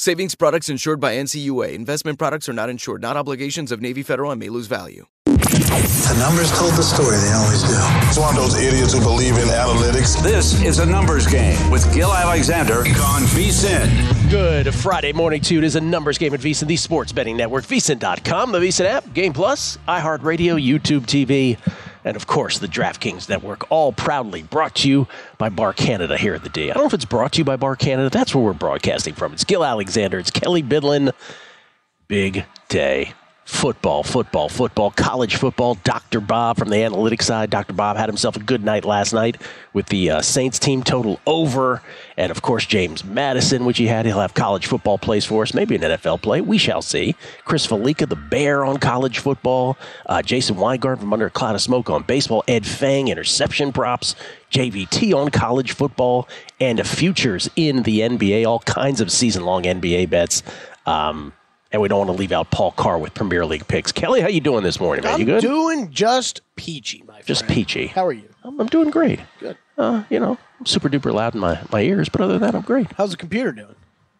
Savings products insured by NCUA. Investment products are not insured, not obligations of Navy Federal and may lose value. The numbers told the story, they always do. It's one of those idiots who believe in analytics. This is a numbers game with Gill Alexander on VSIN. Good Friday morning to you. It is a numbers game at VSIN, the sports betting network, VSIN.com, the VSIN app, Game Plus, iHeartRadio, YouTube TV and of course the DraftKings Network, all proudly brought to you by Bar Canada here at the D. I don't know if it's brought to you by Bar Canada. That's where we're broadcasting from. It's Gill Alexander. It's Kelley Bydlon. Big day football, football, football, college football. Dr. Bob from the analytics side. Dr. Bob had himself a good night last night with the uh, Saints team total over. And of course, James Madison, which he had. He'll have college football plays for us, maybe an NFL play. We shall see. Chris Fallica, the Bear on college football. Uh, Jason Weingart from Under a Cloud of Smoke on baseball. Ed Feng, interception props. JVT on college football. And futures in the NBA. All kinds of season long NBA bets. Um, and we don't want to leave out Paul Carr with Premier League picks. Kelley, how you doing this morning, man? I'm you good? doing just peachy, my friend. Just peachy. How are you? I'm, I'm doing great. Good. Uh, you know, I'm super duper loud in my, my ears, but other than that, I'm great. How's the computer doing?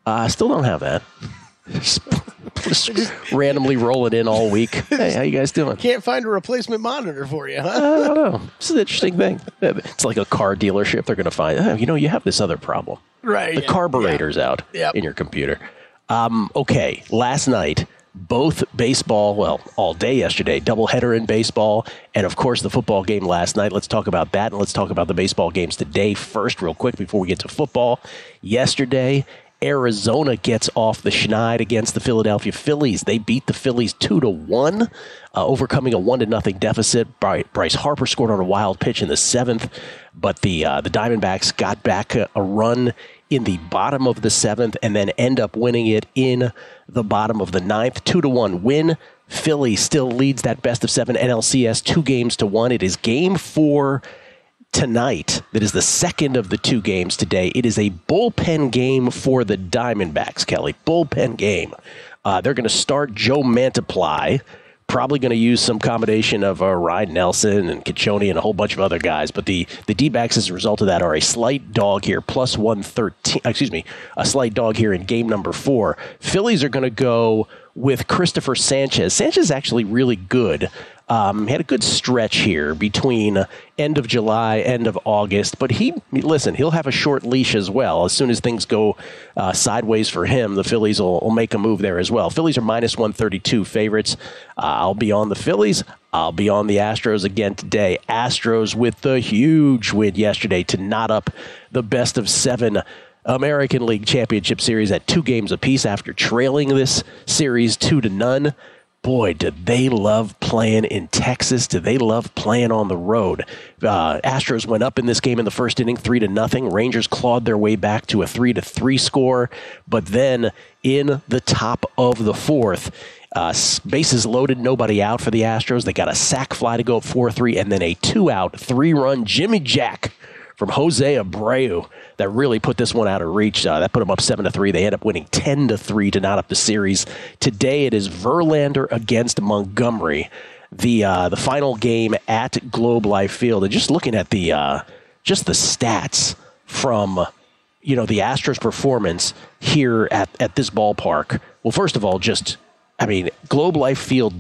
Uh, I still don't have that. just, just randomly roll it in all week. Hey, how you guys doing? Can't find a replacement monitor for you, huh? I don't know. It's an interesting thing. It's like a car dealership. They're going to find, oh, you know, you have this other problem. Right. The carburetor's out Yep. in your computer. Um, okay, last night, both baseball, well, all day yesterday, doubleheader in baseball, and of course the football game last night. Let's talk about that, and let's talk about the baseball games today first, real quick, before we get to football. Yesterday, Arizona gets off the schneid against the Philadelphia Phillies. They beat the Phillies two to one, uh, overcoming a one to nothing deficit. Bryce Harper scored on a wild pitch in the seventh, but the uh, the Diamondbacks got back a, a run in the bottom of the seventh and then end up winning it in the bottom of the ninth. Two to one win. Philly still leads that best of seven NLCS two games to one. It is game four tonight. That is the second of the two games today. It is a bullpen game for the Diamondbacks, Kelley. Bullpen game. Uh, they're going to start Joe Mantiply. Probably going to use some combination of uh, Ryne Nelson and Kachoni and a whole bunch of other guys. But the, the D backs, as a result of that, are a slight dog here, plus 113. Excuse me, a slight dog here in game number four. Phillies are going to go with Christopher Sanchez. Sanchez is actually really good. Um, had a good stretch here between end of July, end of August. But he, listen, he'll have a short leash as well. As soon as things go uh, sideways for him, the Phillies will, will, make a move there as well. Phillies are minus 132 favorites. Uh, I'll be on the Phillies. I'll be on the Astros again today. Astros with the huge win yesterday to knot up the best of seven. American League Championship Series at two games apiece after trailing this series two to none boy, did they love playing in Texas? Did they love playing on the road? Uh, Astros went up in this game in the first inning, three to nothing. Rangers clawed their way back to a three to three score, but then in the top of the fourth. Uh, bases loaded, nobody out for the Astros. They got a sac fly to go up 4 3, and then a two out, three run Jimmy Jack from Jose Abreu that really put this one out of reach. Uh, that put them up seven to three. They end up winning ten to three to knot up the series. Today it is Verlander against Montgomery. The uh, the final game at Globe Life Field, and just looking at the uh, just the stats from you know the Astros' performance here at at this ballpark. Well, first of all, just I mean Globe Life Field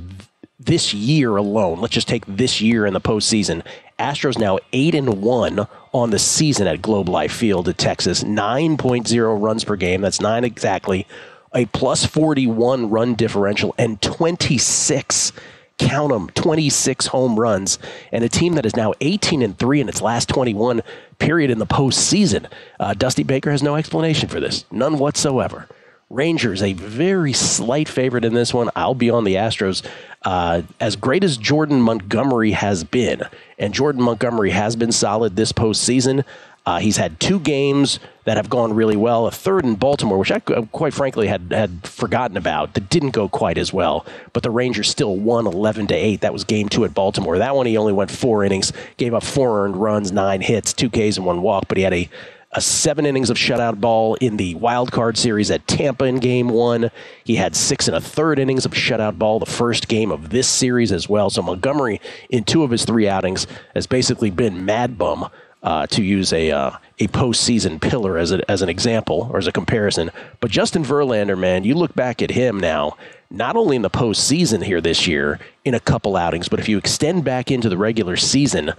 this year alone. Let's just take this year in the postseason. Astros now eight and one on the season at Globe Life Field at Texas. 9.0 runs per game. That's nine exactly. A plus 41 run differential and 26 count them 26 home runs and a team that is now 18 and 3 in its last 21 period in the postseason uh, dusty baker has no explanation for this none whatsoever rangers a very slight favorite in this one i'll be on the astros uh, as great as jordan montgomery has been and jordan montgomery has been solid this postseason uh, he's had two games that have gone really well. A third in Baltimore, which I quite frankly had had forgotten about, that didn't go quite as well. But the Rangers still won 11 to 8. That was game two at Baltimore. That one he only went four innings, gave up four earned runs, nine hits, two Ks, and one walk. But he had a a seven innings of shutout ball in the wild card series at Tampa in game one. He had six and a third innings of shutout ball the first game of this series as well. So Montgomery, in two of his three outings, has basically been mad bum uh, to use a uh, a postseason pillar as a, as an example or as a comparison. But Justin Verlander, man, you look back at him now, not only in the postseason here this year in a couple outings, but if you extend back into the regular season.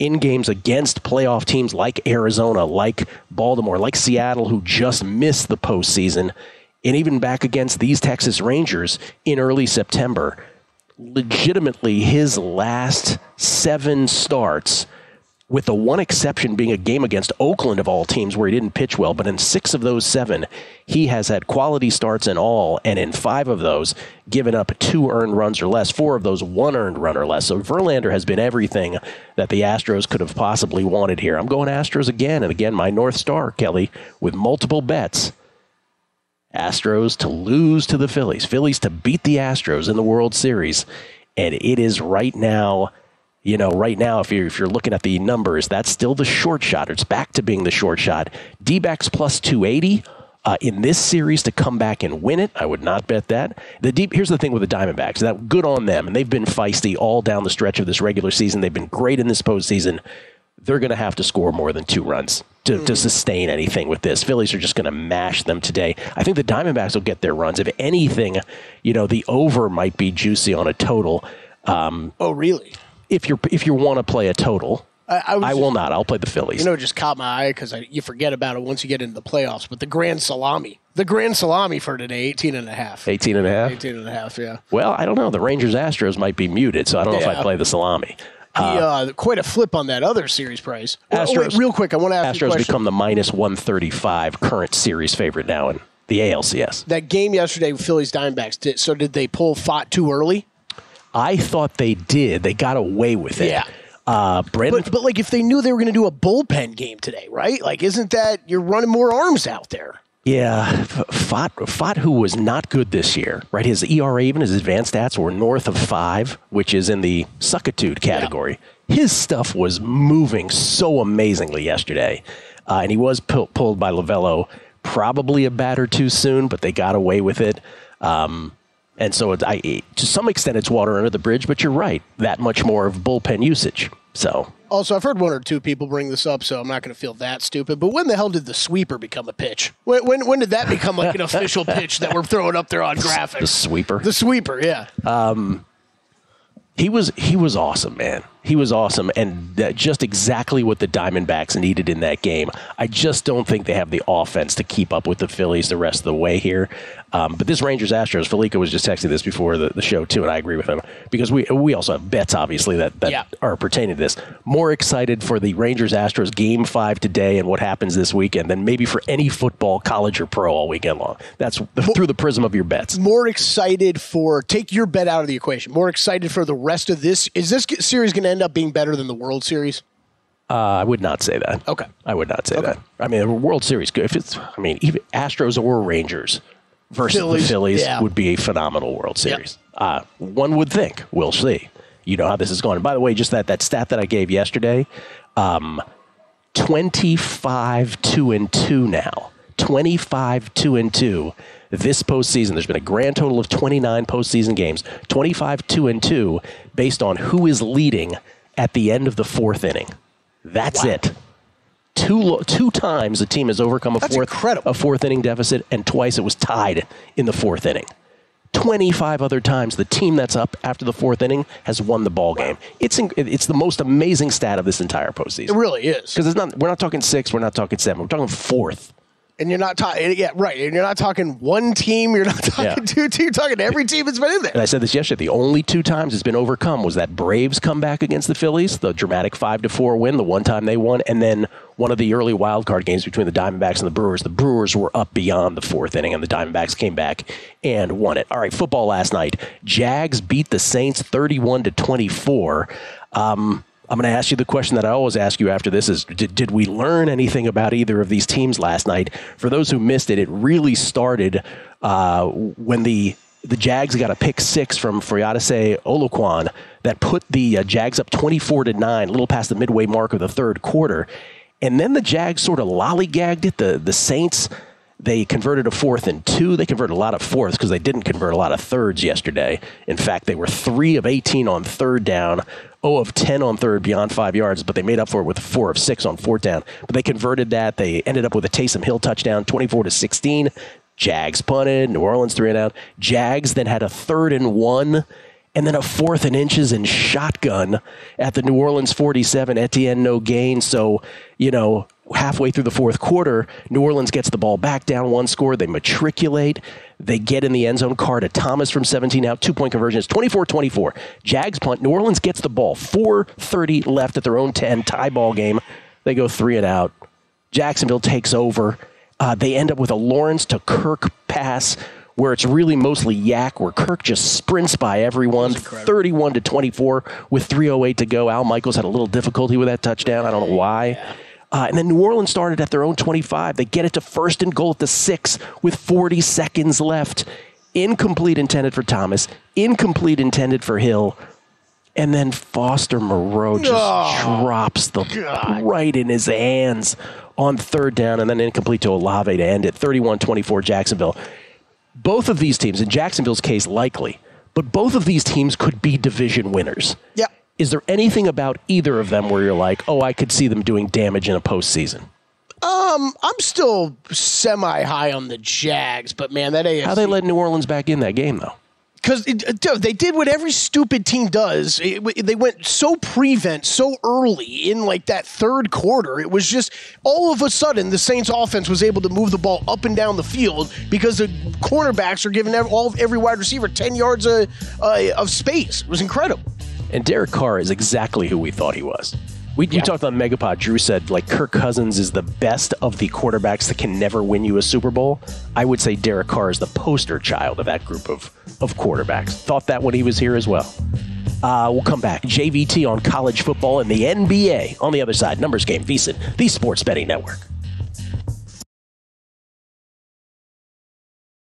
In games against playoff teams like Arizona, like Baltimore, like Seattle, who just missed the postseason, and even back against these Texas Rangers in early September, legitimately his last seven starts with the one exception being a game against Oakland of all teams where he didn't pitch well. But in six of those seven, he has had quality starts in all, and in five of those, given up two earned runs or less. Four of those, one earned run or less. So Verlander has been everything that the Astros could have possibly wanted here. I'm going Astros again, and again, my North Star, Kelley, with multiple bets. Astros to lose to the Phillies, Phillies to beat the Astros in the World Series. And it is right now you know, right now, if you're, if you're looking at the numbers, that's still the short shot. It's back to being the short shot. D backs plus 280. Uh, in this series to come back and win it. I would not bet that. The deep here's the thing with the Diamondbacks. That good on them, and they've been feisty all down the stretch of this regular season. They've been great in this postseason. They're going to have to score more than two runs to, to sustain anything with this. Phillies are just going to mash them today. I think the Diamondbacks will get their runs. If anything, you know, the over might be juicy on a total. Um, oh, really? If you if you want to play a total. I, I, I will not. I'll play the Phillies. You know, it just caught my eye because you forget about it once you get into the playoffs. But the grand salami, the grand salami for today, 18 and a half. 18 and a half? 18 and a half, yeah. Well, I don't know. The Rangers Astros might be muted, so I don't know if I play the salami. Uh, uh, quite a flip on that other series price. Astros, wait, real quick, I want to ask Astros become the minus 135 current series favorite now in the ALCS. That game yesterday, with Phillies Diamondbacks, did, so did they pull Pfaadt too early? I thought they did. They got away with it. Yeah. Uh, Brandon, but, but like if they knew they were going to do a bullpen game today, right? Like, isn't that you're running more arms out there? Yeah, Pfaadt, Pfaadt, who was not good this year, right? His ERA, even his advanced stats, were north of five, which is in the suckitude category. Yeah. His stuff was moving so amazingly yesterday, uh, and he was pu- pulled by Lovullo, probably a batter too soon, but they got away with it. Um, and so, I, to some extent, it's water under the bridge. But you're right, that much more of bullpen usage. So, also, I've heard one or two people bring this up, so I'm not going to feel that stupid. But when the hell did the sweeper become a pitch? When when, when did that become like an official pitch that we're throwing up there on graphics? The sweeper. The sweeper, yeah. Um, he was he was awesome, man. He was awesome, and just exactly what the Diamondbacks needed in that game. I just don't think they have the offense to keep up with the Phillies the rest of the way here. Um, but this Rangers Astros, Fallica was just texting this before the, the, show too, and I agree with him because we we also have bets obviously that, that yeah. are pertaining to this. More excited for the Rangers Astros game five today and what happens this weekend than maybe for any football, college or pro all weekend long. That's the, more, through the prism of your bets. More excited for take your bet out of the equation. More excited for the rest of this. Is this series going to end up being better than the World Series? Uh, I would not say that. Okay. I would not say okay. that. I mean, the World Series, if it's, I mean, even Astros or Rangers, versus Phillies, the Phillies yeah. would be a phenomenal World Series. Yep. Uh, one would think. We'll see. You know how this is going. by the way, just that that stat that I gave yesterday, um, twenty five two and two now. Twenty five two and two. This postseason, there's been a grand total of 29 postseason games, 25 2 and 2, based on who is leading at the end of the fourth inning. That's wow. it two two times the team has overcome a That's fourth incredible. a fourth inning deficit, and twice it was tied in the fourth inning. 25 other times the team that's up after the fourth inning has won the ball game. It's it's the most amazing stat of this entire postseason. It really is because it's not. We're not talking six. We're not talking seven. We're talking fourth. And you're not talking, yeah, right. And you're not talking one team. You're not talking Yeah. two teams. You're talking every team that's been in there. And. I said this yesterday. The only two times it's been overcome was that Braves comeback against the Phillies, the dramatic five to four win, the one time they won, and then one of the early wild card games between the Diamondbacks and the Brewers. The Brewers were up beyond the fourth inning, and the Diamondbacks came back and won it. All right, football last night. Jags beat the Saints thirty-one to twenty-four. Um, I'm going to ask you the question that I always ask you after this: Is did, did we learn anything about either of these teams last night? For those who missed it, it really started uh, when the the Jags got a pick six from Foyesade Oluokun that put the uh, Jags up 24 to nine, a little past the midway mark of the third quarter, and then the Jags sort of lollygagged it. The the Saints. They converted a fourth and two. They converted a lot of fourths because they didn't convert a lot of thirds yesterday. In fact, they were three of 18 on third down, 0 of 10 on third beyond five yards, but they made up for it with four of six on fourth down. But they converted that. They ended up with a Taysom Hill touchdown, 24 to 16. Jags punted, New Orleans three and out. Jags then had a third and one and then a fourth and inches and shotgun at the New Orleans 47. Etienne no gain. So, you know, halfway through the fourth quarter, New Orleans gets the ball back down one score. They matriculate. They get in the end zone. Carr to Thomas from 17 out. Two point conversion. It's 24 24. Jags punt. New Orleans gets the ball. 4.30 left at their own 10. Tie ball game. They go three and out. Jacksonville takes over. Uh, they end up with a Lawrence to Kirk pass where it's really mostly YAC, where Kirk just sprints by everyone, 31 to 24 with 3:08 to go. Al Michaels had a little difficulty with that touchdown. I don't know why. Uh, and then New Orleans started at their own 25. They get it to first and goal at the six with 40 seconds left. Incomplete intended for Thomas. Incomplete intended for Hill. And then Foster Moreau just drops the right in his hands on third down and then incomplete to Olave to end it 31 24 Jacksonville. Both of these teams, in Jacksonville's case, likely, but both of these teams could be division winners. Yeah. Is there anything about either of them where you're like, oh, I could see them doing damage in a postseason? Um, I'm still semi high on the Jags, but man, that AFC. How they let New Orleans back in that game, though? Because they did what every stupid team does. It, they went so prevent so early in like that third quarter. It was just all of a sudden the Saints offense was able to move the ball up and down the field because the cornerbacks are giving every, all every wide receiver ten yards of, uh, of space. It was incredible. And Derek Carr is exactly who we thought he was. We, we talked on Megapod. Drew said, like, Kirk Cousins is the best of the quarterbacks that can never win you a Super Bowl. I would say Derek Carr is the poster child of that group of, of quarterbacks. Thought that when he was here as well. Uh, we'll come back. JVT on college football and the NBA on the other side. Numbers game, VSIN, the Sports Betting Network.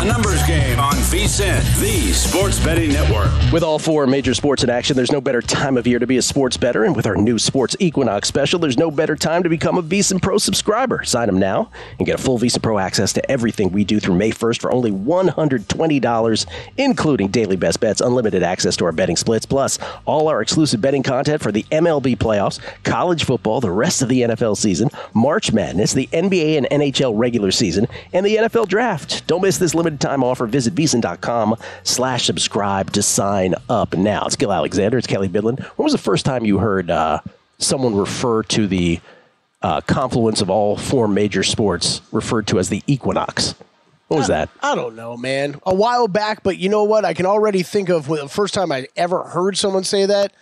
A numbers game on VSIN, the Sports Betting Network. With all four major sports in action, there's no better time of year to be a sports better. And with our new Sports Equinox special, there's no better time to become a VSiN Pro subscriber. Sign them now and get a full VSiN Pro access to everything we do through May 1st for only $120, including daily best bets, unlimited access to our betting splits, plus all our exclusive betting content for the MLB playoffs, college football, the rest of the NFL season, March Madness, the NBA and NHL regular season, and the NFL draft. Don't miss this limited time offer. Visit VSiN.com slash subscribe to sign up now. It's Gill Alexander. It's Kelley Bydlon. When was the first time you heard uh, someone refer to the uh, confluence of all four major sports referred to as the equinox? What was that? I don't know, man. A while back, but you know what? I can already think of the first time I ever heard someone say that.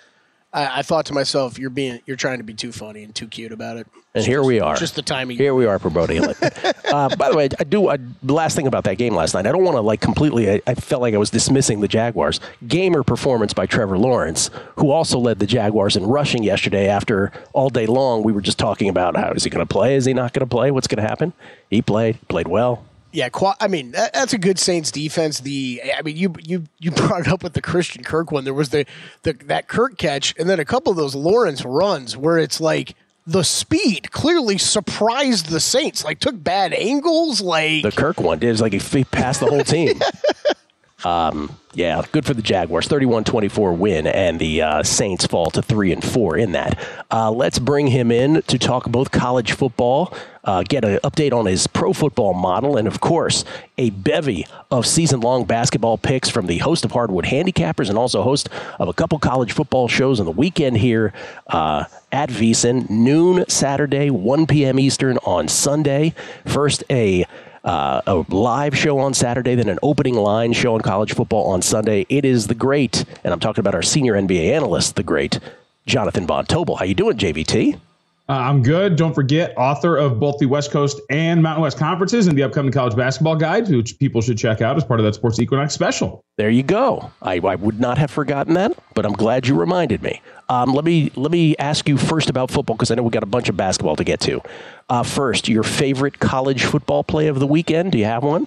I, I, thought to myself, "You're being, you're trying to be too funny and too cute about it." And here we are. Just the timing. Here we are promoting it. uh, by the way, I do. I, last thing about that game last night, I don't want to like completely. I, I, felt like I was dismissing the Jaguars. Gamer performance by Trevor Lawrence, who also led the Jaguars in rushing yesterday. After all day long, we were just talking about how is he going to play? Is he not going to play? What's going to happen? He played. He played well. Yeah, I mean that, that's a good Saints defense. The I mean you you you brought it up with the Christian Kirk one. There was the, the that Kirk catch, and then a couple of those Lawrence runs where it's like the speed clearly surprised the Saints. Like took bad angles. Like the Kirk one did. It's like he passed the whole team. um, yeah, good for the Jaguars. 31-24 win, and the uh, Saints fall to three and four in that. Uh, let's bring him in to talk both college football, uh, get an update on his pro football model, and of course, a bevy of season-long basketball picks from the host of Hardwood Handicappers and also host of a couple college football shows on the weekend here uh, at VSiN, noon Saturday, 1 p.m. Eastern on Sunday. First, a uh, a live show on Saturday, then an opening line show on college football on Sunday. It is the great, and I'm talking about our senior NBA analyst, the great Jonathan Von Tobel. How you doing, JVT? Uh, I'm good. Don't forget, author of both the West Coast and Mountain West conferences and the upcoming college basketball guide, which people should check out as part of that Sports Equinox special. There you go. I, I would not have forgotten that, but I'm glad you reminded me. Um, let me let me ask you first about football because I know we got a bunch of basketball to get to. Uh, first, your favorite college football play of the weekend? Do you have one?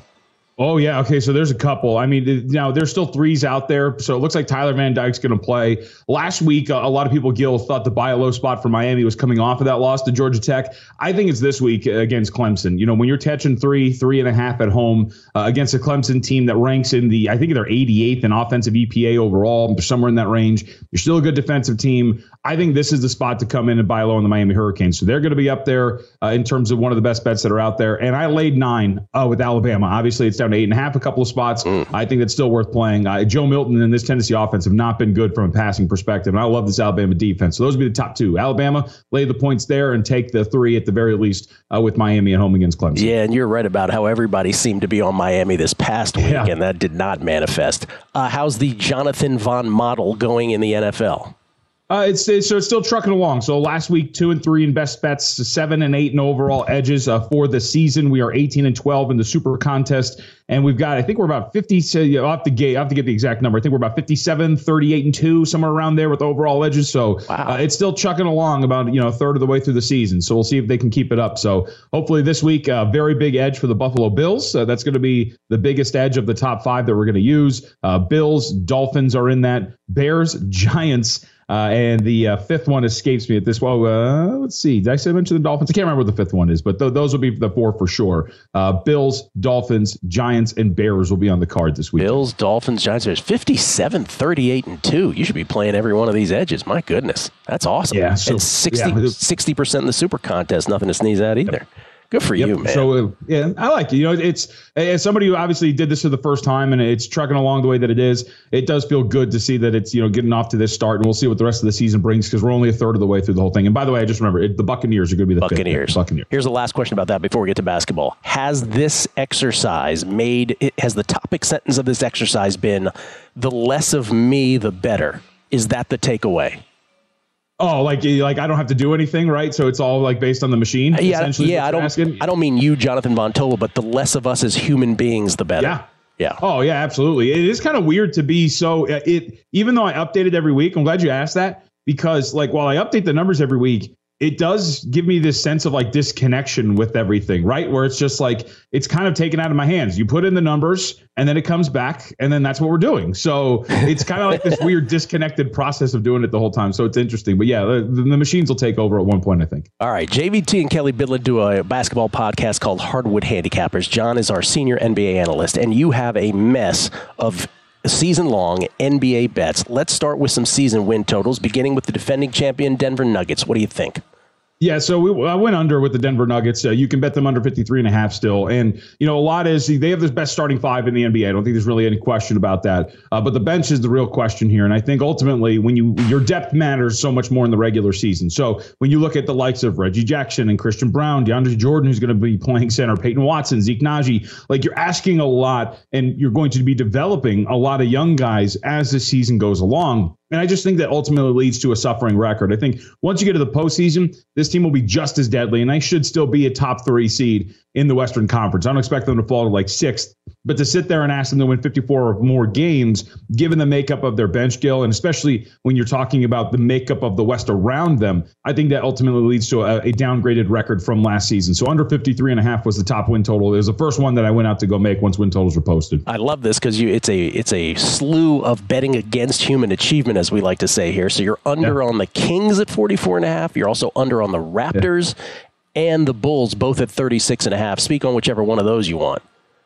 Oh yeah, okay. So there's a couple. I mean, now there's still threes out there. So it looks like Tyler Van Dyke's going to play. Last week, uh, a lot of people, Gill, thought the buy a low spot for Miami was coming off of that loss to Georgia Tech. I think it's this week against Clemson. You know, when you're catching three, three and a half at home uh, against a Clemson team that ranks in the, I think they're 88th in offensive EPA overall, somewhere in that range. You're still a good defensive team. I think this is the spot to come in and buy low on the Miami Hurricanes. So they're going to be up there uh, in terms of one of the best bets that are out there. And I laid nine uh, with Alabama. Obviously, it's down to eight and a half, a couple of spots. Mm. I think that's still worth playing. Uh, Joe Milton and this Tennessee offense have not been good from a passing perspective. And I love this Alabama defense. So those would be the top two. Alabama, lay the points there and take the three at the very least uh, with Miami at home against Clemson. Yeah, and you're right about how everybody seemed to be on Miami this past week, yeah. and that did not manifest. Uh, how's the Jonathan Von model going in the NFL? Uh, it's, it's, so it's still trucking along. So last week, two and three in best bets, seven and eight in overall edges uh, for the season. We are 18 and 12 in the super contest, and we've got I think we're about 50. So you have to get I have to get the exact number. I think we're about 57, 38 and two, somewhere around there with overall edges. So wow. uh, it's still chucking along about you know a third of the way through the season. So we'll see if they can keep it up. So hopefully this week, uh, very big edge for the Buffalo Bills. Uh, that's going to be the biggest edge of the top five that we're going to use. Uh, Bills, Dolphins are in that. Bears, Giants. Uh, and the uh, fifth one escapes me at this. Well, uh, let's see. Did I say mention the Dolphins? I can't remember what the fifth one is, but th- those will be the four for sure. Uh, Bills, Dolphins, Giants, and Bears will be on the card this week. Bills, Dolphins, Giants. There's 57, 38, and 2. You should be playing every one of these edges. My goodness. That's awesome. Yeah. So, and 60, yeah. 60% in the super contest. Nothing to sneeze at either. Yep. Good for yep. you, man. So uh, yeah, I like it. You know, it's as somebody who obviously did this for the first time and it's trucking along the way that it is. It does feel good to see that it's you know getting off to this start, and we'll see what the rest of the season brings because we're only a third of the way through the whole thing. And by the way, I just remember it, the Buccaneers are going to be the Buccaneers. Buccaneers. Here's the last question about that before we get to basketball. Has this exercise made? Has the topic sentence of this exercise been the less of me, the better? Is that the takeaway? Oh, like like I don't have to do anything, right? So it's all like based on the machine. Yeah, yeah. I don't. Asking. I don't mean you, Jonathan Von Tobel, but the less of us as human beings, the better. Yeah. Yeah. Oh yeah, absolutely. It is kind of weird to be so. Uh, it even though I update it every week. I'm glad you asked that because like while I update the numbers every week, it does give me this sense of like disconnection with everything, right? Where it's just like it's kind of taken out of my hands. You put in the numbers and then it comes back and then that's what we're doing. So it's kind of like this weird disconnected process of doing it the whole time. So it's interesting. But yeah, the, the, machines will take over at one point, I think. All right. JVT and Kelley Bydlon do a basketball podcast called Hardwood Handicappers. John is our senior NBA analyst, and you have a mess of season long NBA bets. Let's start with some season win totals, beginning with the defending champion Denver Nuggets. What do you think? Yeah, so we, I went under with the Denver Nuggets. Uh, you can bet them under 53 and a half still. And, you know, a lot is they have the best starting five in the NBA. I don't think there's really any question about that. Uh, but the bench is the real question here. And I think ultimately when you your depth matters so much more in the regular season. So when you look at the likes of Reggie Jackson and Christian Braun, DeAndre Jordan, who's going to be playing center, Peyton Watson, Zeke Nnaji, like you're asking a lot and you're going to be developing a lot of young guys as the season goes along And I just think that ultimately leads to a suffering record. I think once you get to the postseason, this team will be just as deadly, and they should still be a top three seed in the Western Conference. I don't expect them to fall to like sixth, but to sit there and ask them to win 54 or more games, given the makeup of their bench, Gill, and especially when you're talking about the makeup of the West around them, I think that ultimately leads to a, a downgraded record from last season. So under 53 and a half was the top win total. It was the first one that I went out to go make once win totals were posted. I love this because it's a it's a slew of betting against human achievement, as we like to say here. So you're under yeah. on the Kings at 44 and a half. You're also under on the Raptors. Yeah and the Bulls both at 36 and a half. Speak on whichever one of those you want.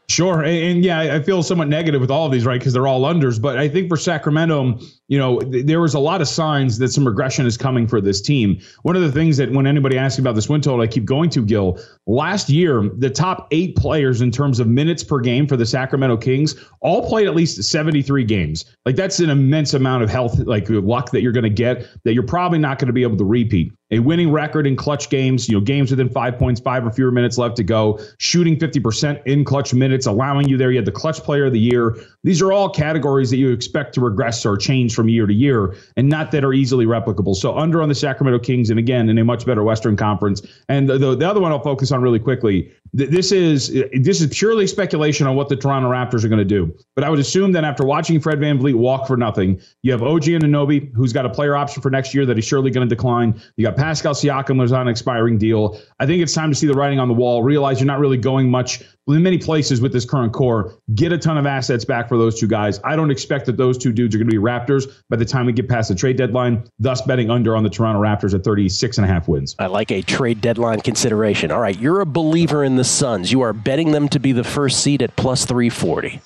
Sure. And, and, yeah, I feel somewhat negative with all of these, right? Because they're all unders. But I think for Sacramento, you know, th- there was a lot of signs that some regression is coming for this team. One of the things that when anybody asks about this win total, I keep going to, Gill. last year, the top eight players in terms of minutes per game for the Sacramento Kings all played at least 73 games. Like that's an immense amount of health, like luck that you're going to get that you're probably not going to be able to repeat a winning record in clutch games, you know, games within five points, five or fewer minutes left to go, shooting 50% in clutch minutes, allowing you there. You had the clutch player of the year. These are all categories that you expect to regress or change from year to year and not that are easily replicable. So under on the Sacramento Kings, and again, in a much better Western Conference. And the, the, the other one I'll focus on really quickly. This is this is purely speculation on what the Toronto Raptors are going to do. But I would assume that after watching Fred VanVleet walk for nothing, you have OG Anunoby, who's got a player option for next year that he's surely going to decline. You got Pascal Siakam was on an expiring deal. I think it's time to see the writing on the wall. Realize you're not really going much in many places with this current core. Get a ton of assets back for those two guys. I don't expect that those two dudes are going to be Raptors by the time we get past the trade deadline. Thus, betting under on the Toronto Raptors at 36 and a half wins. I like a trade deadline consideration. All right, you're a believer in the Suns. You are betting them to be the first seed at plus 340.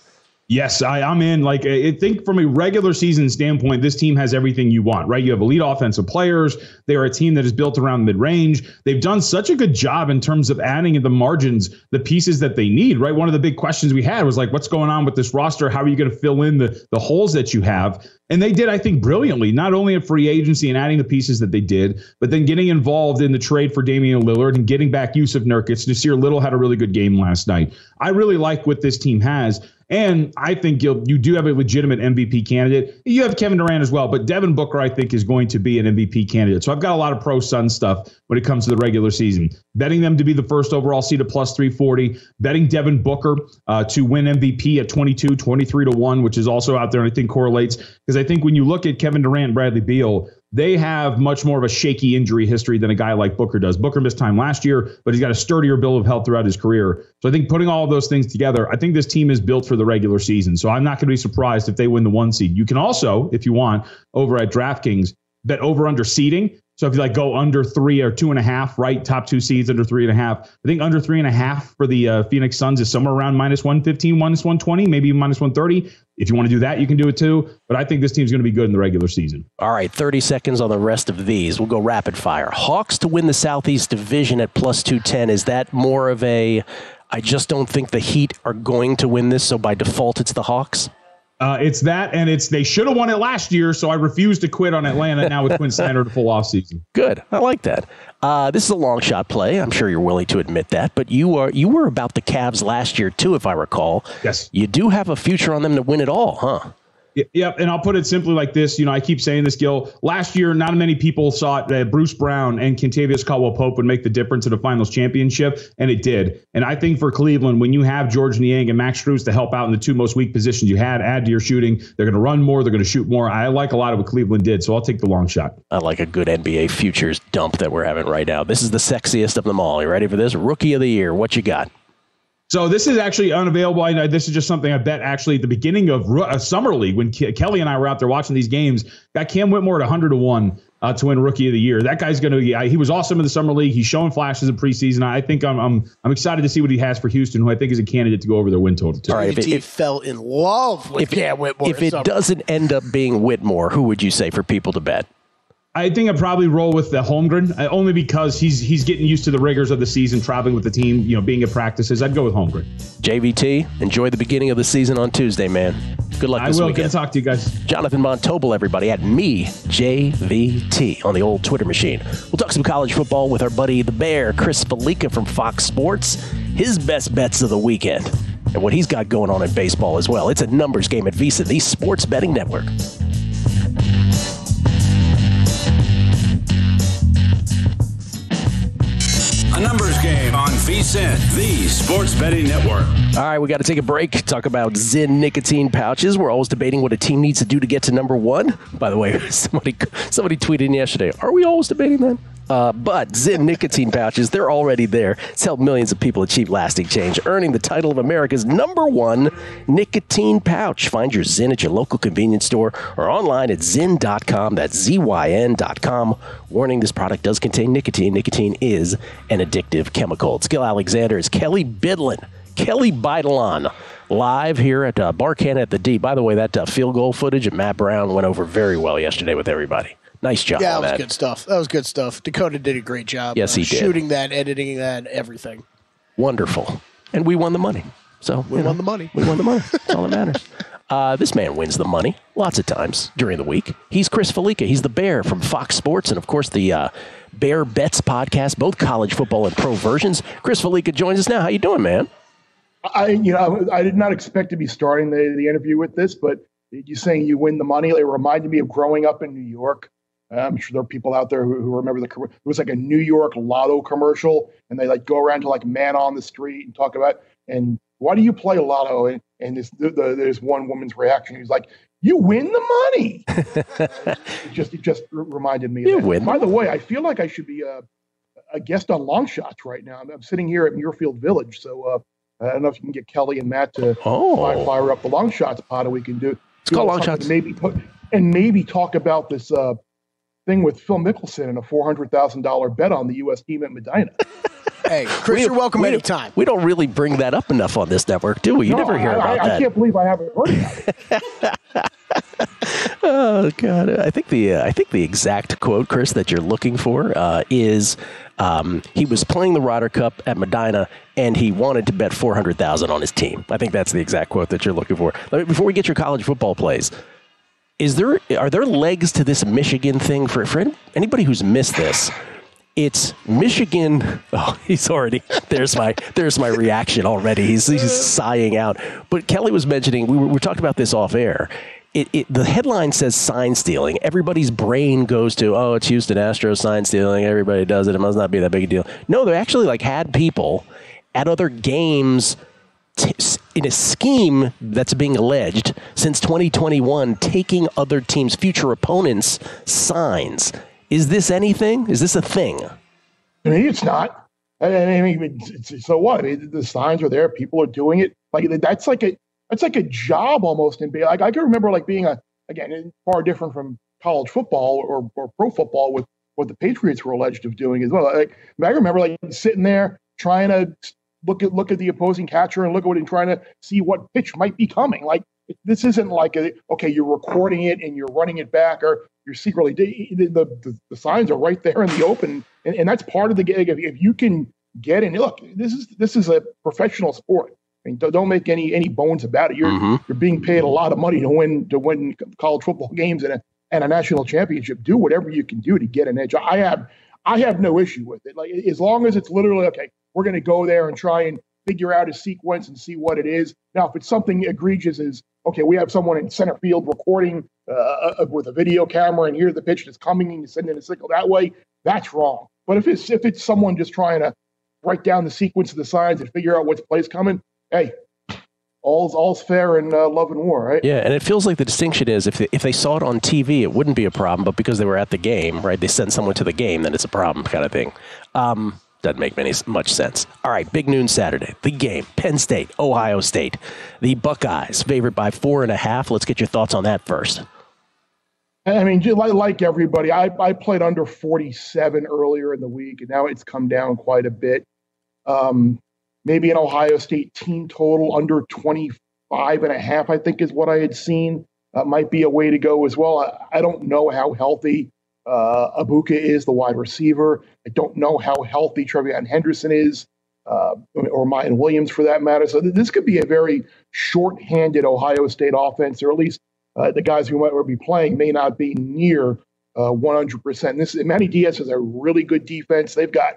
Yes, I, am in. Like, I think from a regular season standpoint, this team has everything you want, right? You have elite offensive players. They are a team that is built around mid range. They've done such a good job in terms of adding in the margins the pieces that they need, right? One of the big questions we had was like, what's going on with this roster? How are you going to fill in the, the holes that you have? And they did, I think, brilliantly, not only at free agency and adding the pieces that they did, but then getting involved in the trade for Damian Lillard and getting back Jusuf Nurkic. Nassir Little had a really good game last night. I really like what this team has. And I think you you do have a legitimate MVP candidate. You have Kevin Durant as well, but Devin Booker, I think, is going to be an MVP candidate. So I've got a lot of pro Sun stuff when it comes to the regular season. Betting them to be the first overall seed at plus 340. Betting Devin Booker uh, to win MVP at 22, 23 to 1, which is also out there and I think correlates. Because I think when you look at Kevin Durant and Bradley Beal, they have much more of a shaky injury history than a guy like Booker does. Booker missed time last year, but he's got a sturdier bill of health throughout his career. So I think putting all of those things together, I think this team is built for the regular season. So I'm not going to be surprised if they win the one seed. You can also, if you want, over at DraftKings, bet over under seeding. So if you like go under three or two and a half, right? Top two seeds under three and a half. I think under three and a half for the uh, Phoenix Suns is somewhere around minus 115, minus 120, maybe minus 130. If you want to do that, you can do it too. But I think this team's going to be good in the regular season. All right, 30 seconds on the rest of these. We'll go rapid fire. Hawks to win the Southeast Division at plus 210. Is that more of a, I just don't think the Heat are going to win this, so by default it's the Hawks? Uh, it's that, and it's they should have won it last year, so I refuse to quit on Atlanta now with Quin Snyder the full off season. Good, I like that. Uh, this is a long shot play. I'm sure you're willing to admit that, but you are you were about the Cavs last year too, if I recall. Yes, you do have a future on them to win it all, huh? Yep, and I'll put it simply like this. You know, I keep saying this, Gill. Last year, not many people thought that Bruce Brown and Kentavious Caldwell Pope would make the difference in a finals championship, and it did. And I think for Cleveland, when you have Georges Niang and Max Strus to help out in the two most weak positions you had, add to your shooting, they're going to run more, they're going to shoot more. I like a lot of what Cleveland did, so I'll take the long shot. I like a good NBA futures dump that we're having right now. This is the sexiest of them all. You ready for this? Rookie of the year. What you got? So this is actually unavailable. I know this is just something I bet actually at the beginning of uh, summer league when Ke- Kelley and I were out there watching these games. Got Cam Whitmore at 100 to one uh, to win Rookie of the Year. That guy's going to. He was awesome in the summer league. He's showing flashes in preseason. I think I'm I'm I'm excited to see what he has for Houston, who I think is a candidate to go over their win total. Too. All right, if it, fell in love with if, Cam Whitmore. If it summer. doesn't end up being Whitmore, who would you say for people to bet? I think I'd probably roll with the Holmgren uh, only because he's he's getting used to the rigors of the season, traveling with the team, you know, being at practices. I'd go with Holmgren. JVT, enjoy the beginning of the season on Tuesday, man. Good luck. I will. Weekend. Good to talk to you guys. Jonathan Von Tobel, everybody, at me JVT on the old Twitter machine. We'll talk some college football with our buddy the Bear, Chris Fallica from Fox Sports. His best bets of the weekend and what he's got going on in baseball as well. It's a numbers game at VSiN, the Sports Betting Network. A numbers game on VSIN, the sports betting network. All right, we got to take a break. Talk about Zyn nicotine pouches. We're always debating what a team needs to do to get to number one. By the way, somebody somebody tweeted yesterday. Are we always debating that? Uh, but Zyn nicotine pouches, they're already there. It's helped millions of people achieve lasting change, earning the title of America's number one nicotine pouch. Find your Zyn at your local convenience store or online at Zyn.com. That's Z-Y-N.com. Warning, this product does contain nicotine. Nicotine is an addictive chemical. It's Gill Alexander. It's Kelley Bydlon. Kelley Bydlon live here at uh, at the D. By the way, that uh, field goal footage of Matt Brown went over very well yesterday with everybody. Nice job. Yeah, that was that. good stuff. That was good stuff. Dakota did a great job. Yes, he uh, did. Shooting that, editing that, everything. Wonderful. And we won the money. So we won know, the money. We won the money. That's all that matters. Uh, this man wins the money lots of times during the week. He's Chris Fallica. He's the Bear from Fox Sports, and of course the uh, Bear Bets podcast, both college football and pro versions. Chris Fallica joins us now. How you doing, man? I, you know, I did not expect to be starting the, the interview with this, but you saying you win the money, it reminded me of growing up in New York. I'm sure there are people out there who, who remember the it was like a New York Lotto commercial, and they like go around to like man on the street and talk about and why do you play Lotto? And, and this, the, the, there's one woman's reaction. He's like, "You win the money." it just it just reminded me. You of that. win. By the way, I feel like I should be a, a guest on Long Shots right now. I'm, I'm sitting here at Muirfield Village, so uh, I don't know if you can get Kelley and Matt to oh. fire, fire up the Long Shots pot, or we can do. It's called Long Shots. Maybe put and maybe talk about this uh, thing with Phil Mickelson and a four hundred thousand dollar bet on the U.S. team at Medinah. Hey, Chris, we, you're welcome we, anytime. We don't really bring that up enough on this network, do we? You no, never hear I, about I, that. I can't believe I haven't heard about it. oh God! I think the uh, I think the exact quote, Chris, that you're looking for uh, is um, he was playing the Ryder Cup at Medinah and he wanted to bet four hundred thousand on his team. I think that's the exact quote that you're looking for. Before we get your college football plays, is there are there legs to this Michigan thing for for anybody who's missed this? It's Michigan. Oh, he's already there's my there's my reaction already. He's he's sighing out. But Kelley was mentioning we were, we talked about this off air. It, it, the headline says sign stealing. Everybody's brain goes to, oh, it's Houston Astros sign stealing. Everybody does it. It must not be that big a deal. No, they actually like had people at other games t- in a scheme that's being alleged since 2021 taking other teams' future opponents' signs. Is this anything? Is this a thing? I mean, it's not. I mean, so what? The signs are there. People are doing it. Like that's like a that's like a job almost. And like I can remember like being a again far different from college football or, or pro football with what the Patriots were alleged of doing as well. Like I remember like sitting there trying to look at look at the opposing catcher and look at what and trying to see what pitch might be coming. Like this isn't like a okay, you're recording it and you're running it back, or you're secretly the the, the signs are right there in the open, and, and that's part of the game. If, if you can get in, look, this is this is a professional sport. I mean, don't make any any bones about it. You're mm-hmm. you're being paid a lot of money to win to win college football games and a and a national championship. Do whatever you can do to get an edge. I have I have no issue with it. Like as long as it's literally okay, we're going to go there and try and figure out a sequence and see what it is. Now, if it's something egregious, is okay, we have someone in center field recording uh, uh with a video camera and here's the pitch that's coming and you send in a signal that way. That's wrong. But if it's if it's someone just trying to write down the sequence of the signs and figure out what's plays coming, hey, all's all's fair in uh, love and war, right? Yeah, and it feels like the distinction is if they, if they saw it on TV, it wouldn't be a problem, but because they were at the game, right? They send someone to the game, then it's a problem, kind of thing. Um, doesn't make any much sense. All right, big noon Saturday. The game: Penn State, Ohio State. The Buckeyes favored by four and a half. Let's get your thoughts on that first. I mean, like everybody, I, I played under 47 earlier in the week, and now it's come down quite a bit. Um, maybe an Ohio State team total under 25 and a half, I think is what I had seen. Uh, might be a way to go as well. I, I don't know how healthy uh, Egbuka is, the wide receiver. I don't know how healthy TreVeyon Henderson is, uh, or Miyan Williams for that matter. So this could be a very short-handed Ohio State offense, or at least uh, the guys who might be playing may not be near 100%. Uh, this Manny Diaz has a really good defense. They've got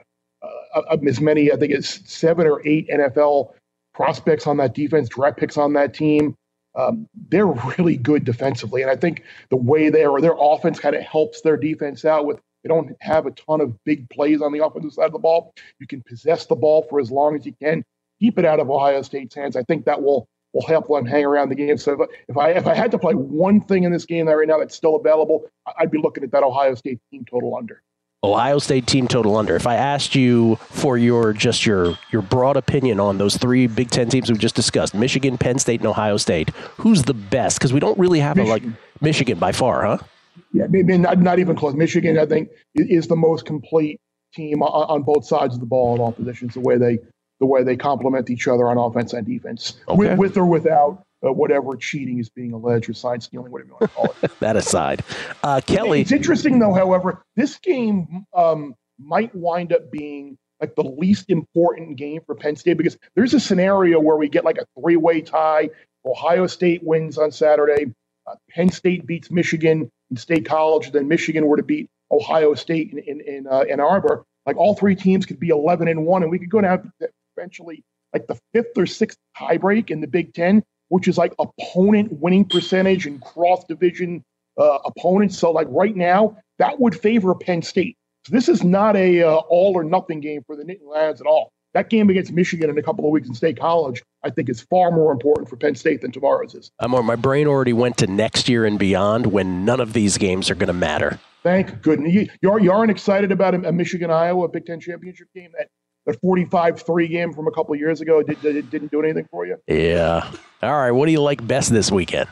uh, as many, I think it's seven or eight NFL prospects on that defense, draft picks on that team. Um, they're really good defensively, and I think the way they are, their offense kind of helps their defense out with They don't have a ton of big plays on the offensive side of the ball. You can possess the ball for as long as you can, keep it out of Ohio State's hands. I think that will will help them hang around the game. So if I if I had to play one thing in this game right now that's still available, I'd be looking at that Ohio State team total under. Ohio State team total under. If I asked you for your just your your broad opinion on those three Big Ten teams we just discussed, Michigan, Penn State, and Ohio State, who's the best? Because we don't really have Michigan. a like Michigan by far, huh? Yeah, maybe not, not even close. Michigan, I think, is the most complete team on, on both sides of the ball in all positions. The way they the way they complement each other on offense and defense, okay. with, with or without uh, whatever cheating is being alleged or sign stealing, whatever you want to call it. that aside, uh, Kelley. It's interesting though. However, this game um, might wind up being like the least important game for Penn State because there's a scenario where we get like a three-way tie. Ohio State wins on Saturday. Uh, Penn State beats Michigan in State College. Then Michigan were to beat Ohio State in in, in uh, Ann Arbor. Like all three teams could be 11 and one, and we could go down eventually like the fifth or sixth tiebreak in the Big Ten which is like opponent winning percentage and cross division uh, opponents. So like right now, that would favor Penn State. So this is not a uh, all or nothing game for the Nittany Lions at all. That game against Michigan in a couple of weeks in State College, I think, is far more important for Penn State than tomorrow's is. I'm, my brain already went to next year and beyond when none of these games are going to matter. Thank goodness. You, you, are, you aren't excited about a, a Michigan Iowa Big Ten championship game that the 45-3 game from a couple years ago did, did, didn't do anything for you? Yeah. All right. What do you like best this weekend?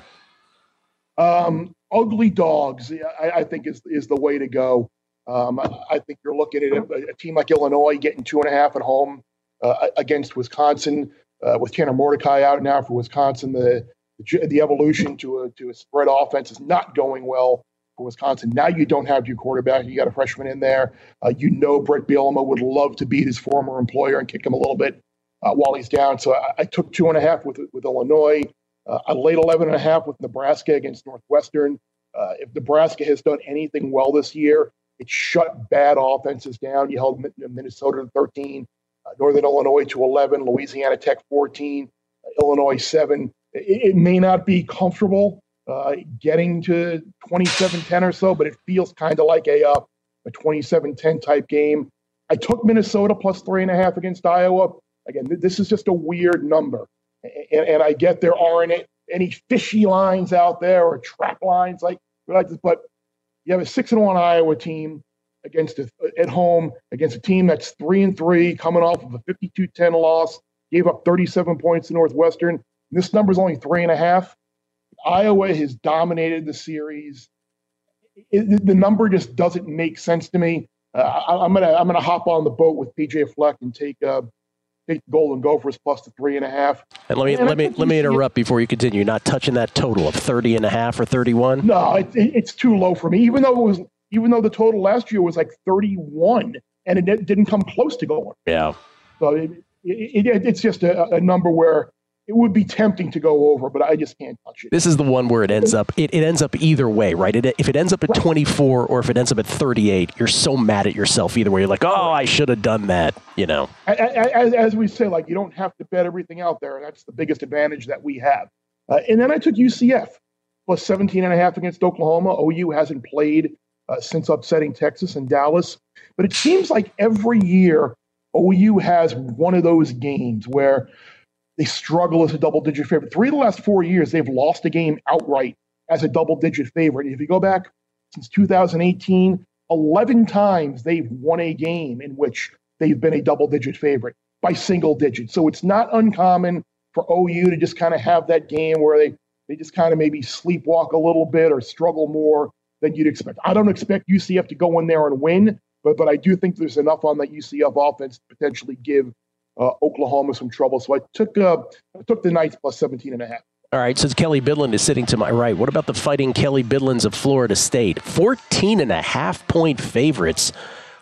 Um, ugly dogs, I, I, think is is the way to go. Um, I, I, think you're looking at a, a, team like Illinois getting two and a half at home uh, against Wisconsin uh, with Tanner Mordecai out now for Wisconsin. The the, the evolution to a to a spread offense is not going well for Wisconsin. Now you don't have your quarterback. You got a freshman in there. Uh, you know Bret Bielema would love to beat his former employer and kick him a little bit uh, while he's down. So I, I, took two and a half with with Illinois. Uh, I laid 11 and a half with Nebraska against Northwestern. Uh, if Nebraska has done anything well this year, it shut bad offenses down. You held Minnesota to 13, uh, Northern Illinois to 11, Louisiana Tech 14, uh, Illinois 7. It, it may not be comfortable, uh, getting to 27-10 or so, but it feels kind of like a uh, a 27-10 type game. I took Minnesota plus three and a half against Iowa. Again, th- this is just a weird number, and, and, I get there aren't any fishy lines out there or trap lines like like this, but you have a six and one Iowa team against a, at home against a team that's three and three, coming off of a 52-10 loss, gave up 37 points to Northwestern. This number is only three and a half. Iowa has dominated the series. It, the number just doesn't make sense to me. Uh, I, am gonna I'm gonna hop on the boat with PJ Fleck and take uh, take Golden Gophers plus the three and a half. And let me and let me let me interrupt before you continue. You're not touching that total of 30 and a half or 31. No, it, it, it's too low for me. Even though it was even though the total last year was like 31 and it didn't come close to going. Yeah. So it, it's just a, a number where it would be tempting to go over, but I just can't touch it. This is the one where it ends up. It, it ends up either way, right? It, if it ends up at 24 or if it ends up at 38, you're so mad at yourself either way. You're like, oh, I should have done that. You know. As, as, we say, like you don't have to bet everything out there, and that's the biggest advantage that we have. Uh, and then I took UCF plus 17 and a half against Oklahoma. OU hasn't played uh, since upsetting Texas and Dallas, but it seems like every year OU has one of those games where they struggle as a double digit favorite. Three of the last four years, they've lost a game outright as a double digit favorite. If you go back since 2018, 11 times they've won a game in which they've been a double digit favorite by single digits. So it's not uncommon for OU to just kind of have that game where they, they just kind of maybe sleepwalk a little bit or struggle more than you'd expect. I don't expect UCF to go in there and win, but but I do think there's enough on that UCF offense to potentially give uh, Oklahoma some trouble. So I took uh, I took the Knights plus 17 and a half. All right, since Kelley Bydlon is sitting to my right, what about the fighting Kelley Bydlons of Florida State? 14 and a half point favorites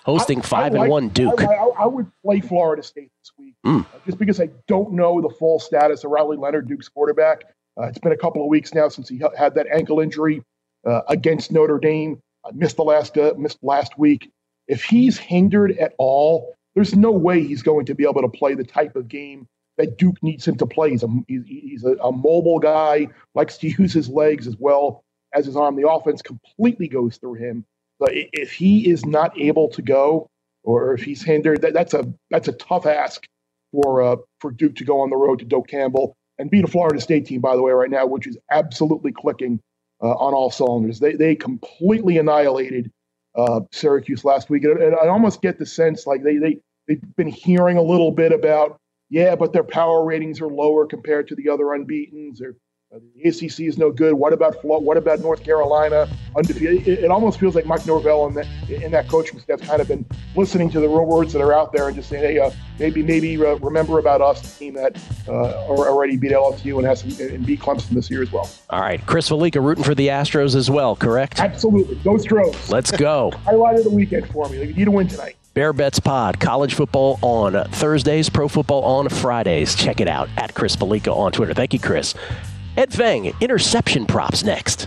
hosting 5 I, I and like, 1 Duke. I, I, would play Florida State this week mm. just because I don't know the full status of Riley Leonard, Duke's quarterback. Uh, it's been a couple of weeks now since he had that ankle injury uh, against Notre Dame. I missed the last uh, missed last week. If he's hindered at all, there's no way he's going to be able to play the type of game that Duke needs him to play. He's a, he's a, a mobile guy, likes to use his legs as well as his arm. The offense completely goes through him. But if he is not able to go, or if he's hindered, that, that's a that's a tough ask for uh, for Duke to go on the road to Doak Campbell and beat a Florida State team, by the way, right now, which is absolutely clicking uh, on all cylinders. They they completely annihilated uh, Syracuse last week, and I almost get the sense like they they they've been hearing a little bit about yeah, but their power ratings are lower compared to the other unbeaten's. Or uh, the ACC is no good. What about what about North Carolina undefeated? It, it almost feels like Mike Norvell and that in that coaching staff kind of been listening to the words that are out there and just saying, hey, uh, maybe maybe uh, remember about us, the team that uh, already beat LSU and has some, and beat Clemson this year as well. All right, Chris Fallica rooting for the Astros as well, correct? Absolutely, go Stros. Let's go. Highlight of the weekend for me. You need a win tonight. Bear Bets Pod, college football on Thursdays, pro football on Fridays. Check it out at Chris Fallica on Twitter. Thank you, Chris. Ed Feng, interception props next.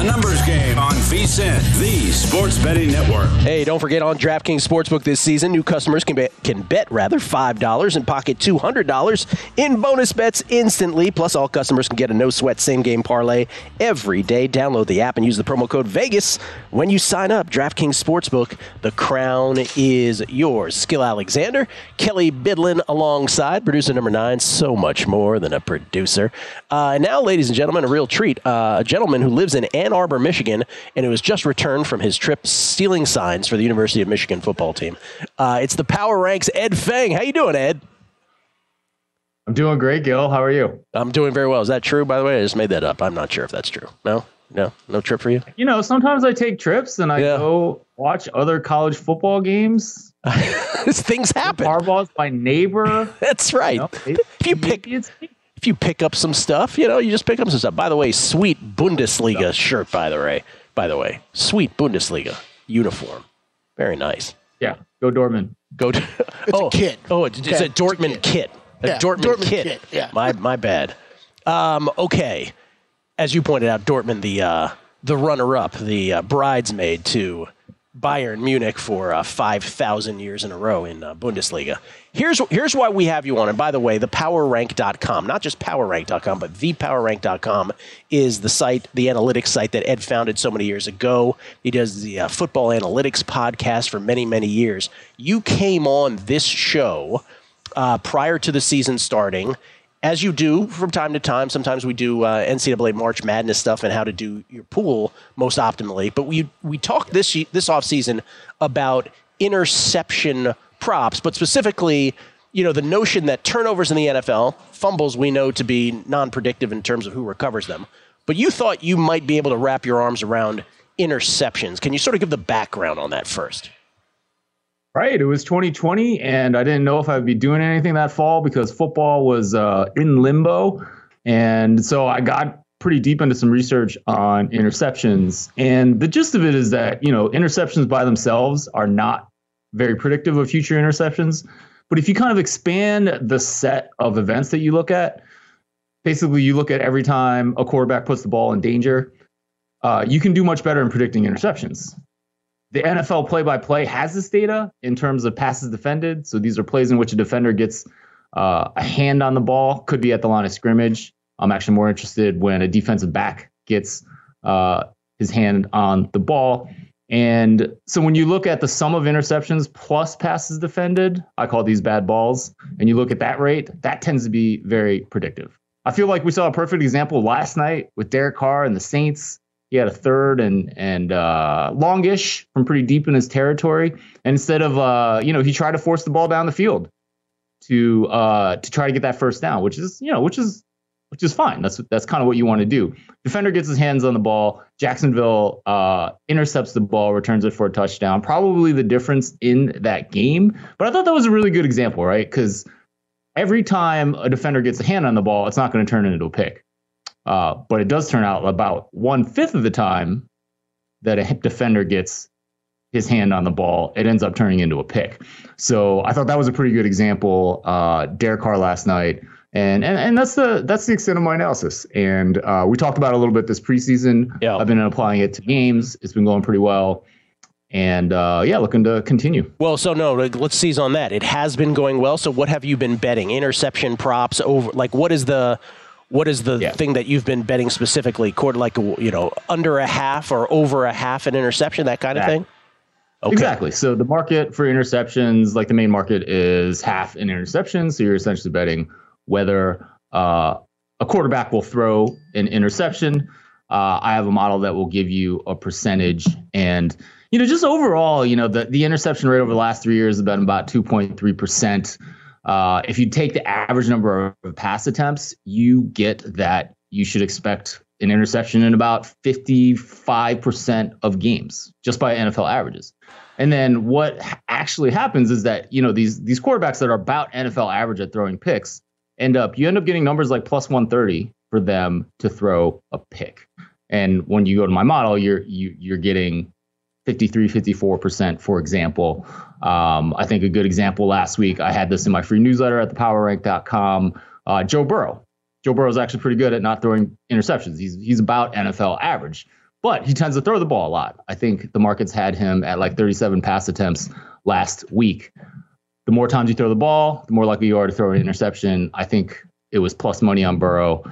A numbers game on VSiN, the sports betting network. Hey, don't forget on DraftKings Sportsbook this season, new customers can bet, can bet rather $5 and pocket $200 in bonus bets instantly. Plus, all customers can get a no sweat same game parlay every day. Download the app and use the promo code VEGAS when you sign up. DraftKings Sportsbook, the crown is yours. Gill Alexander, Kelley Bydlon alongside producer number nine, so much more than a producer. Uh, now, ladies and gentlemen, a real treat. Uh, a gentleman who lives in Ann Arbor, Michigan, and who has just returned from his trip stealing signs for the University of Michigan football team. Uh, it's the Power Ranks Ed Feng. How you doing, Ed? I'm doing great, Gill. How are you? I'm doing very well. Is that true, by the way? I just made that up. I'm not sure if that's true. No? No? No trip for you? You know, sometimes I take trips and I yeah. go watch other college football games. Things happen. Harbaugh's my neighbor. That's right. You know, if you pick if you pick up some stuff, you know, you just pick up some stuff. By the way, sweet Bundesliga shirt. By the way, by the way, sweet Bundesliga uniform, very nice. Yeah, go Dortmund. Go. To, it's oh, a kit. Oh, it's, it's a Dortmund it's a kit. A yeah, Dortmund, Dortmund kit. kit. Yeah. My my bad. Um, okay, as you pointed out, Dortmund the uh, the runner up, the uh, bridesmaid to Bayern Munich for uh, 5,000 years in a row in uh, Bundesliga. Here's, here's why we have you on. And by the way, the powerrank.com, not just powerrank.com, but thepowerrank.com is the site, the analytics site that Ed founded so many years ago. He does the uh, football analytics podcast for many, many years. You came on this show uh, prior to the season starting as you do from time to time, sometimes we do uh, NCAA March Madness stuff and how to do your pool most optimally. But we we talked this this off season about interception props, but specifically, you know, the notion that turnovers in the NFL, fumbles we know to be non-predictive in terms of who recovers them. But you thought you might be able to wrap your arms around interceptions. Can you sort of give the background on that first? Right. It was 2020, and I didn't know if I'd be doing anything that fall because football was uh, in limbo. And so I got pretty deep into some research on interceptions. And the gist of it is that, you know, interceptions by themselves are not very predictive of future interceptions. But if you kind of expand the set of events that you look at, basically you look at every time a quarterback puts the ball in danger, uh, you can do much better in predicting interceptions the NFL play by play has this data in terms of passes defended. So these are plays in which a defender gets uh, a hand on the ball, could be at the line of scrimmage. I'm actually more interested when a defensive back gets uh, his hand on the ball. And so when you look at the sum of interceptions plus passes defended, I call these bad balls, and you look at that rate, that tends to be very predictive. I feel like we saw a perfect example last night with Derek Carr and the Saints. He had a third and and uh, longish from pretty deep in his territory. And instead of uh, you know, he tried to force the ball down the field to uh, to try to get that first down, which is you know, which is which is fine. That's that's kind of what you want to do. Defender gets his hands on the ball. Jacksonville uh, intercepts the ball, returns it for a touchdown. Probably the difference in that game. But I thought that was a really good example, right? Because every time a defender gets a hand on the ball, it's not going to turn into a pick. Uh, but it does turn out about one fifth of the time that a defender gets his hand on the ball, it ends up turning into a pick. So I thought that was a pretty good example. Uh, Derek Carr last night. And, and and that's the that's the extent of my analysis. And uh, we talked about a little bit this preseason. Yeah. I've been applying it to games. It's been going pretty well. And uh, yeah, looking to continue. Well, so no, let's seize on that. It has been going well. So what have you been betting? Interception props over like what is the what is the Yeah. thing that you've been betting specifically? Quarter like you know under a half or over a half an interception, that kind of Exactly. thing. Okay. Exactly. So the market for interceptions, like the main market, is half in interceptions. So you're essentially betting whether uh, a quarterback will throw an interception. Uh, I have a model that will give you a percentage, and you know, just overall, you know, the the interception rate over the last three years has been about 2.3 percent. Uh, if you take the average number of pass attempts, you get that you should expect an interception in about 55% of games just by NFL averages. And then what actually happens is that, you know, these these quarterbacks that are about NFL average at throwing picks end up you end up getting numbers like plus 130 for them to throw a pick. And when you go to my model, you're you you're getting 53, 54%, for example. Um, I think a good example last week, I had this in my free newsletter at thepowerrank.com. Uh, Joe Burrow. Joe Burrow is actually pretty good at not throwing interceptions. He's he's about NFL average, but he tends to throw the ball a lot. I think the markets had him at like 37 pass attempts last week. The more times you throw the ball, the more likely you are to throw an interception. I think it was plus money on Burrow,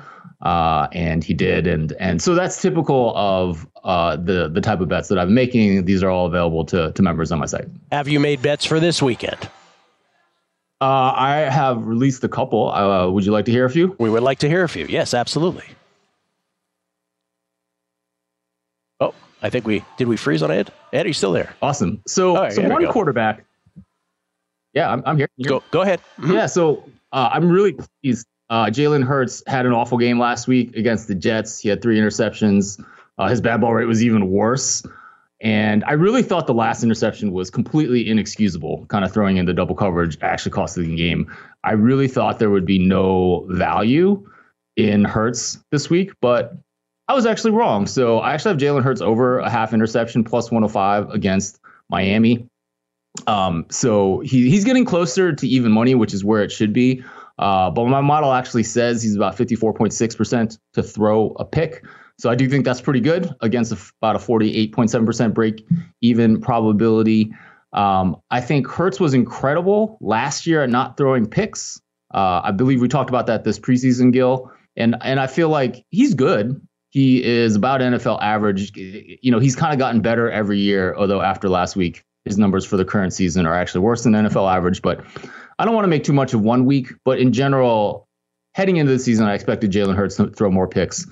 uh, and he did. And and so that's typical of uh, the the type of bets that I'm making. These are all available to to members on my site. Have you made bets for this weekend? Uh, I have released a couple. Uh, would you like to hear a few? We would like to hear a few. Yes, absolutely. Oh, I think we did. We freeze on Ed. Ed, are you still there? Awesome. So, right, so one quarterback. Yeah, I'm, I'm here. Go go ahead. Mhm. Yeah, so uh, I'm really pleased. Uh, Jalen Hurts had an awful game last week against the Jets. He had three interceptions. Uh, his bad ball rate was even worse. And I really thought the last interception was completely inexcusable, kind of throwing into double coverage actually cost the game. I really thought there would be no value in Hurts this week, but I was actually wrong. So I actually have Jalen Hurts over a half interception plus 105 against Miami. Um, so he, he's getting closer to even money, which is where it should be. Uh, but my model actually says he's about 54.6% to throw a pick. So I do think that's pretty good against about a 48.7% break even probability. Um, I think Hurts was incredible last year at not throwing picks. Uh, I believe we talked about that this preseason, Gill, and and I feel like he's good. He is about NFL average. You know, he's kind of gotten better every year. Although after last week, his numbers for the current season are actually worse than NFL average. But I don't want to make too much of one week. But in general, heading into the season, I expected Jalen Hurts to throw more picks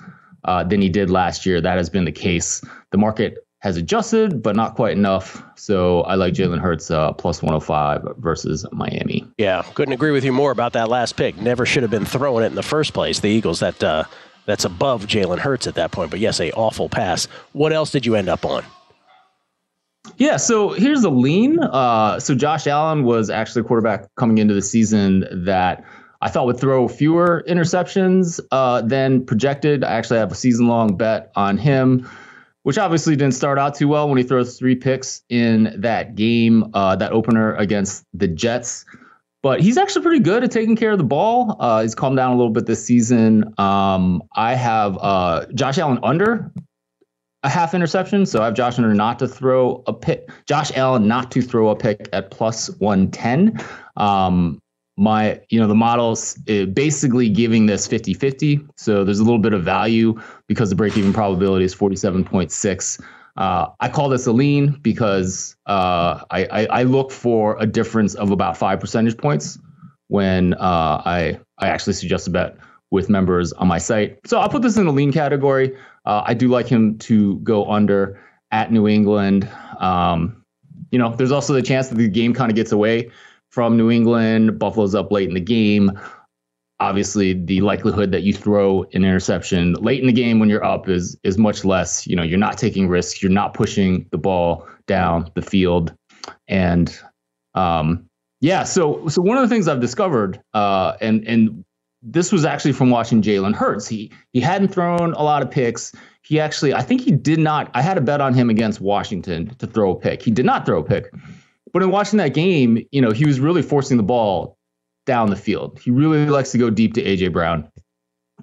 uh, than he did last year. That has been the case. The market has adjusted, but not quite enough. So I like Jalen Hurts uh, plus 105 versus Miami. Yeah, couldn't agree with you more about that last pick. Never should have been throwing it in the first place. The Eagles that uh, that's above Jalen Hurts at that point. But yes, a awful pass. What else did you end up on? Yeah, so here's a lean. Uh, so Josh Allen was actually a quarterback coming into the season that I thought would throw fewer interceptions uh, than projected. I actually have a season long bet on him, which obviously didn't start out too well when he throws three picks in that game, uh, that opener against the Jets. But he's actually pretty good at taking care of the ball. Uh, he's calmed down a little bit this season. Um, I have uh, Josh Allen under a half interception. So I have Josh Allen not to throw a pick. Josh Allen not to throw a pick at plus 110. Um, my, you know, the model's uh, basically giving this 50 50. So there's a little bit of value because the break even probability is 47.6. Uh, I call this a lean because uh, I, I, I look for a difference of about five percentage points when uh, I I actually suggest a bet with members on my site. So I'll put this in the lean category. Uh, I do like him to go under at New England. Um, you know, there's also the chance that the game kind of gets away from New England. Buffalo's up late in the game. Obviously, the likelihood that you throw an interception late in the game when you're up is is much less. You know, you're not taking risks. You're not pushing the ball down the field, and um, yeah. So so one of the things I've discovered, uh, and and this was actually from watching Jalen Hurts. He he hadn't thrown a lot of picks. He actually, I think he did not. I had a bet on him against Washington to throw a pick. He did not throw a pick. But in watching that game, you know, he was really forcing the ball down the field. He really likes to go deep to AJ Brown.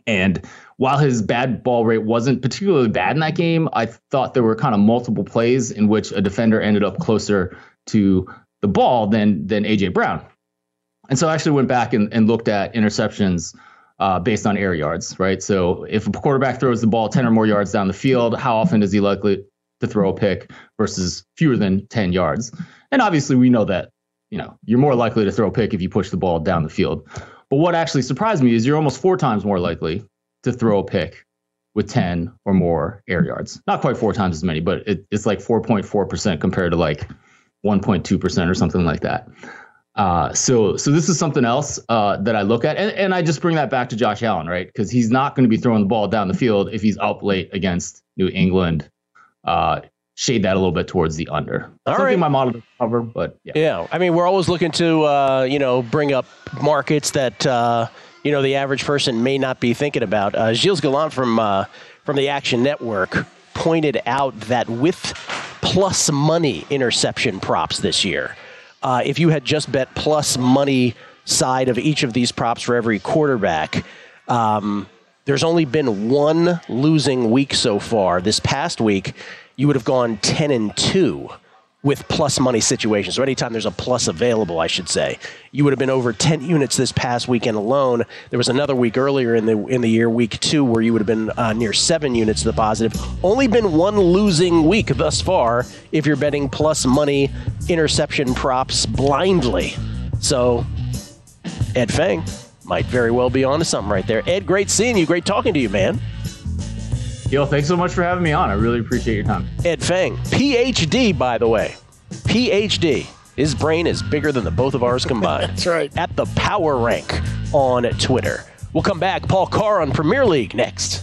And while his bad ball rate wasn't particularly bad in that game, I thought there were kind of multiple plays in which a defender ended up closer to the ball than than AJ Brown. And so I actually went back and, and looked at interceptions uh, based on air yards, right? So if a quarterback throws the ball 10 or more yards down the field, how often is he likely to throw a pick versus fewer than 10 yards? And obviously, we know that you know you're more likely to throw a pick if you push the ball down the field. But what actually surprised me is you're almost four times more likely to throw a pick with 10 or more air yards. Not quite four times as many, but it, it's like 4.4% compared to like 1.2% or something like that. Uh, so so this is something else uh, that I look at, and, and I just bring that back to Josh Allen, right? Because he's not going to be throwing the ball down the field if he's up late against New England. Uh, shade that a little bit towards the under. All Something right. my model doesn't cover, but yeah. Yeah, I mean, we're always looking to uh, you know bring up markets that uh, you know the average person may not be thinking about. Uh, Gilles Gallant from uh, from the Action Network pointed out that with plus money interception props this year, uh, if you had just bet plus money side of each of these props for every quarterback. Um, there's only been one losing week so far. This past week, you would have gone 10 and 2 with plus money situations. So anytime there's a plus available, I should say, you would have been over 10 units this past weekend alone. There was another week earlier in the in the year, week two, where you would have been uh, near seven units to the positive. Only been one losing week thus far if you're betting plus money interception props blindly. So Ed Feng might very well be onto something right there. Ed, great seeing you. Great talking to you, man. Yo, thanks so much for having me on. I really appreciate your time. Ed Feng, PhD, by the way. PhD. His brain is bigger than the both of ours combined. That's right. At the Power Rank on Twitter. We'll come back. Paul Carr on Premier League next.